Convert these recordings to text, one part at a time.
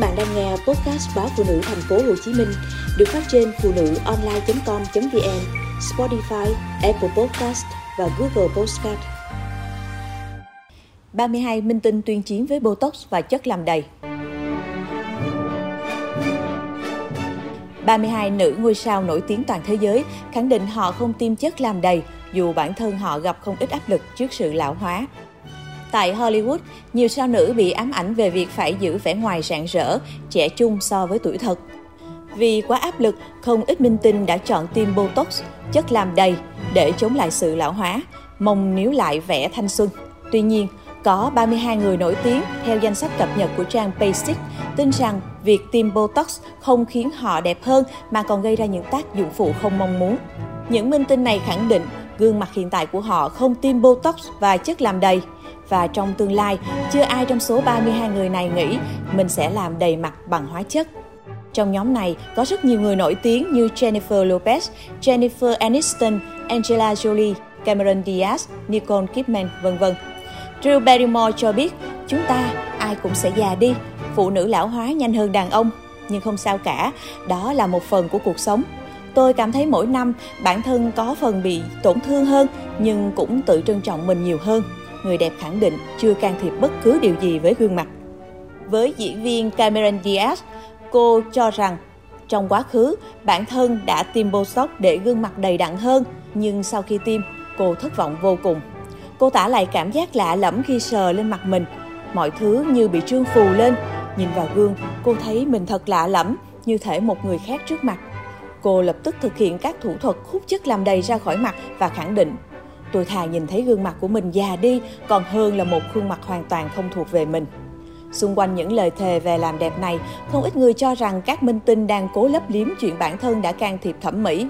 bạn đang nghe podcast báo phụ nữ thành phố Hồ Chí Minh được phát trên phụ nữ online.com.vn, Spotify, Apple Podcast và Google Podcast. 32 minh tinh tuyên chiến với Botox và chất làm đầy. 32 nữ ngôi sao nổi tiếng toàn thế giới khẳng định họ không tiêm chất làm đầy dù bản thân họ gặp không ít áp lực trước sự lão hóa. Tại Hollywood, nhiều sao nữ bị ám ảnh về việc phải giữ vẻ ngoài rạng rỡ, trẻ trung so với tuổi thật. Vì quá áp lực, không ít minh tinh đã chọn tiêm Botox, chất làm đầy, để chống lại sự lão hóa, mong níu lại vẻ thanh xuân. Tuy nhiên, có 32 người nổi tiếng theo danh sách cập nhật của trang Basic tin rằng việc tiêm Botox không khiến họ đẹp hơn mà còn gây ra những tác dụng phụ không mong muốn. Những minh tinh này khẳng định gương mặt hiện tại của họ không tiêm Botox và chất làm đầy. Và trong tương lai, chưa ai trong số 32 người này nghĩ mình sẽ làm đầy mặt bằng hóa chất. Trong nhóm này có rất nhiều người nổi tiếng như Jennifer Lopez, Jennifer Aniston, Angela Jolie, Cameron Diaz, Nicole Kidman, vân vân. Drew Barrymore cho biết, chúng ta ai cũng sẽ già đi, phụ nữ lão hóa nhanh hơn đàn ông, nhưng không sao cả, đó là một phần của cuộc sống. Tôi cảm thấy mỗi năm bản thân có phần bị tổn thương hơn nhưng cũng tự trân trọng mình nhiều hơn. Người đẹp khẳng định chưa can thiệp bất cứ điều gì với gương mặt. Với diễn viên Cameron Diaz, cô cho rằng trong quá khứ bản thân đã tiêm Botox để gương mặt đầy đặn hơn nhưng sau khi tiêm cô thất vọng vô cùng. Cô tả lại cảm giác lạ lẫm khi sờ lên mặt mình. Mọi thứ như bị trương phù lên. Nhìn vào gương, cô thấy mình thật lạ lẫm, như thể một người khác trước mặt. Cô lập tức thực hiện các thủ thuật hút chất làm đầy ra khỏi mặt và khẳng định Tôi thà nhìn thấy gương mặt của mình già đi còn hơn là một khuôn mặt hoàn toàn không thuộc về mình. Xung quanh những lời thề về làm đẹp này, không ít người cho rằng các minh tinh đang cố lấp liếm chuyện bản thân đã can thiệp thẩm mỹ.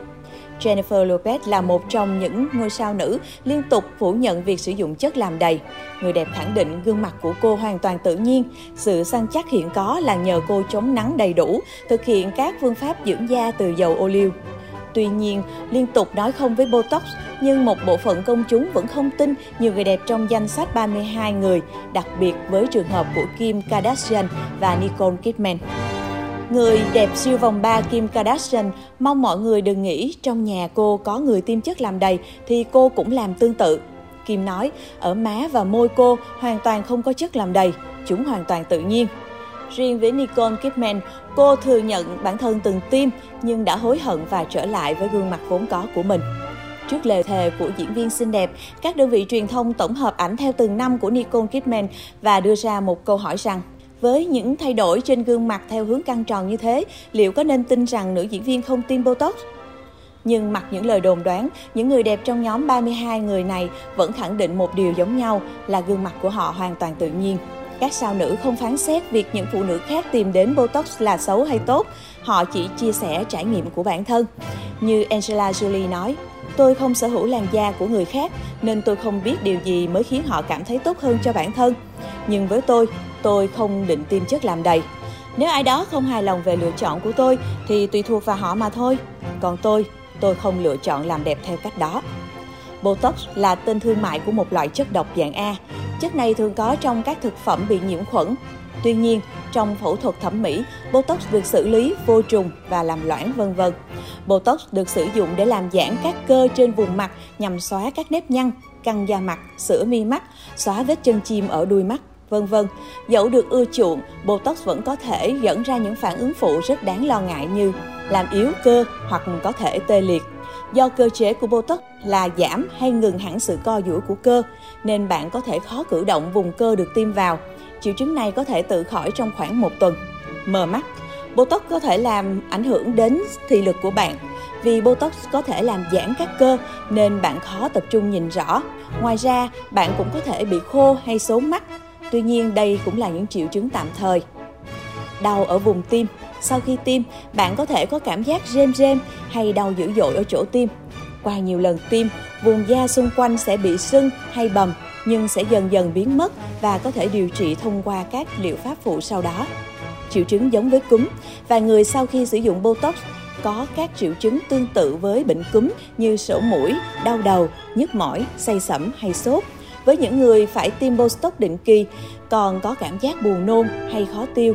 Jennifer Lopez là một trong những ngôi sao nữ liên tục phủ nhận việc sử dụng chất làm đầy. Người đẹp khẳng định gương mặt của cô hoàn toàn tự nhiên, sự săn chắc hiện có là nhờ cô chống nắng đầy đủ, thực hiện các phương pháp dưỡng da từ dầu ô liu. Tuy nhiên, liên tục nói không với Botox, nhưng một bộ phận công chúng vẫn không tin nhiều người đẹp trong danh sách 32 người, đặc biệt với trường hợp của Kim Kardashian và Nicole Kidman. Người đẹp siêu vòng 3 Kim Kardashian mong mọi người đừng nghĩ trong nhà cô có người tiêm chất làm đầy thì cô cũng làm tương tự. Kim nói, ở má và môi cô hoàn toàn không có chất làm đầy, chúng hoàn toàn tự nhiên. Riêng với Nicole Kidman, cô thừa nhận bản thân từng tiêm nhưng đã hối hận và trở lại với gương mặt vốn có của mình. Trước lời thề của diễn viên xinh đẹp, các đơn vị truyền thông tổng hợp ảnh theo từng năm của Nicole Kidman và đưa ra một câu hỏi rằng với những thay đổi trên gương mặt theo hướng căng tròn như thế, liệu có nên tin rằng nữ diễn viên không tiêm Botox? Nhưng mặc những lời đồn đoán, những người đẹp trong nhóm 32 người này vẫn khẳng định một điều giống nhau là gương mặt của họ hoàn toàn tự nhiên. Các sao nữ không phán xét việc những phụ nữ khác tìm đến Botox là xấu hay tốt, họ chỉ chia sẻ trải nghiệm của bản thân. Như Angela Jolie nói, tôi không sở hữu làn da của người khác nên tôi không biết điều gì mới khiến họ cảm thấy tốt hơn cho bản thân. Nhưng với tôi, tôi không định tiêm chất làm đầy. Nếu ai đó không hài lòng về lựa chọn của tôi thì tùy thuộc vào họ mà thôi. Còn tôi, tôi không lựa chọn làm đẹp theo cách đó. Botox là tên thương mại của một loại chất độc dạng A. Chất này thường có trong các thực phẩm bị nhiễm khuẩn. Tuy nhiên, trong phẫu thuật thẩm mỹ, Botox được xử lý vô trùng và làm loãng vân vân. Botox được sử dụng để làm giãn các cơ trên vùng mặt nhằm xóa các nếp nhăn, căng da mặt, sửa mi mắt, xóa vết chân chim ở đuôi mắt vân vân. Dẫu được ưa chuộng, Botox vẫn có thể dẫn ra những phản ứng phụ rất đáng lo ngại như làm yếu cơ hoặc có thể tê liệt. Do cơ chế của Botox là giảm hay ngừng hẳn sự co duỗi của cơ, nên bạn có thể khó cử động vùng cơ được tiêm vào. Triệu chứng này có thể tự khỏi trong khoảng một tuần. Mờ mắt Botox có thể làm ảnh hưởng đến thị lực của bạn. Vì Botox có thể làm giãn các cơ nên bạn khó tập trung nhìn rõ. Ngoài ra, bạn cũng có thể bị khô hay sốn mắt. Tuy nhiên, đây cũng là những triệu chứng tạm thời. Đau ở vùng tim sau khi tiêm, bạn có thể có cảm giác rêm rêm hay đau dữ dội ở chỗ tiêm. Qua nhiều lần tiêm, vùng da xung quanh sẽ bị sưng hay bầm nhưng sẽ dần dần biến mất và có thể điều trị thông qua các liệu pháp phụ sau đó. Triệu chứng giống với cúm và người sau khi sử dụng Botox có các triệu chứng tương tự với bệnh cúm như sổ mũi, đau đầu, nhức mỏi, say sẩm hay sốt. Với những người phải tiêm Botox định kỳ, còn có cảm giác buồn nôn hay khó tiêu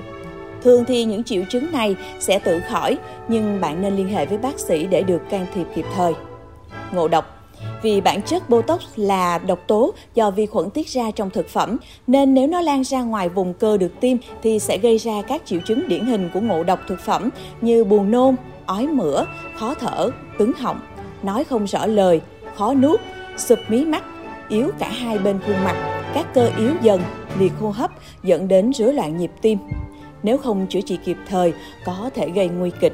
Thường thì những triệu chứng này sẽ tự khỏi, nhưng bạn nên liên hệ với bác sĩ để được can thiệp kịp thời. Ngộ độc vì bản chất Botox là độc tố do vi khuẩn tiết ra trong thực phẩm, nên nếu nó lan ra ngoài vùng cơ được tiêm thì sẽ gây ra các triệu chứng điển hình của ngộ độc thực phẩm như buồn nôn, ói mửa, khó thở, cứng họng, nói không rõ lời, khó nuốt, sụp mí mắt, yếu cả hai bên khuôn mặt, các cơ yếu dần, liệt hô hấp dẫn đến rối loạn nhịp tim. Nếu không chữa trị kịp thời, có thể gây nguy kịch.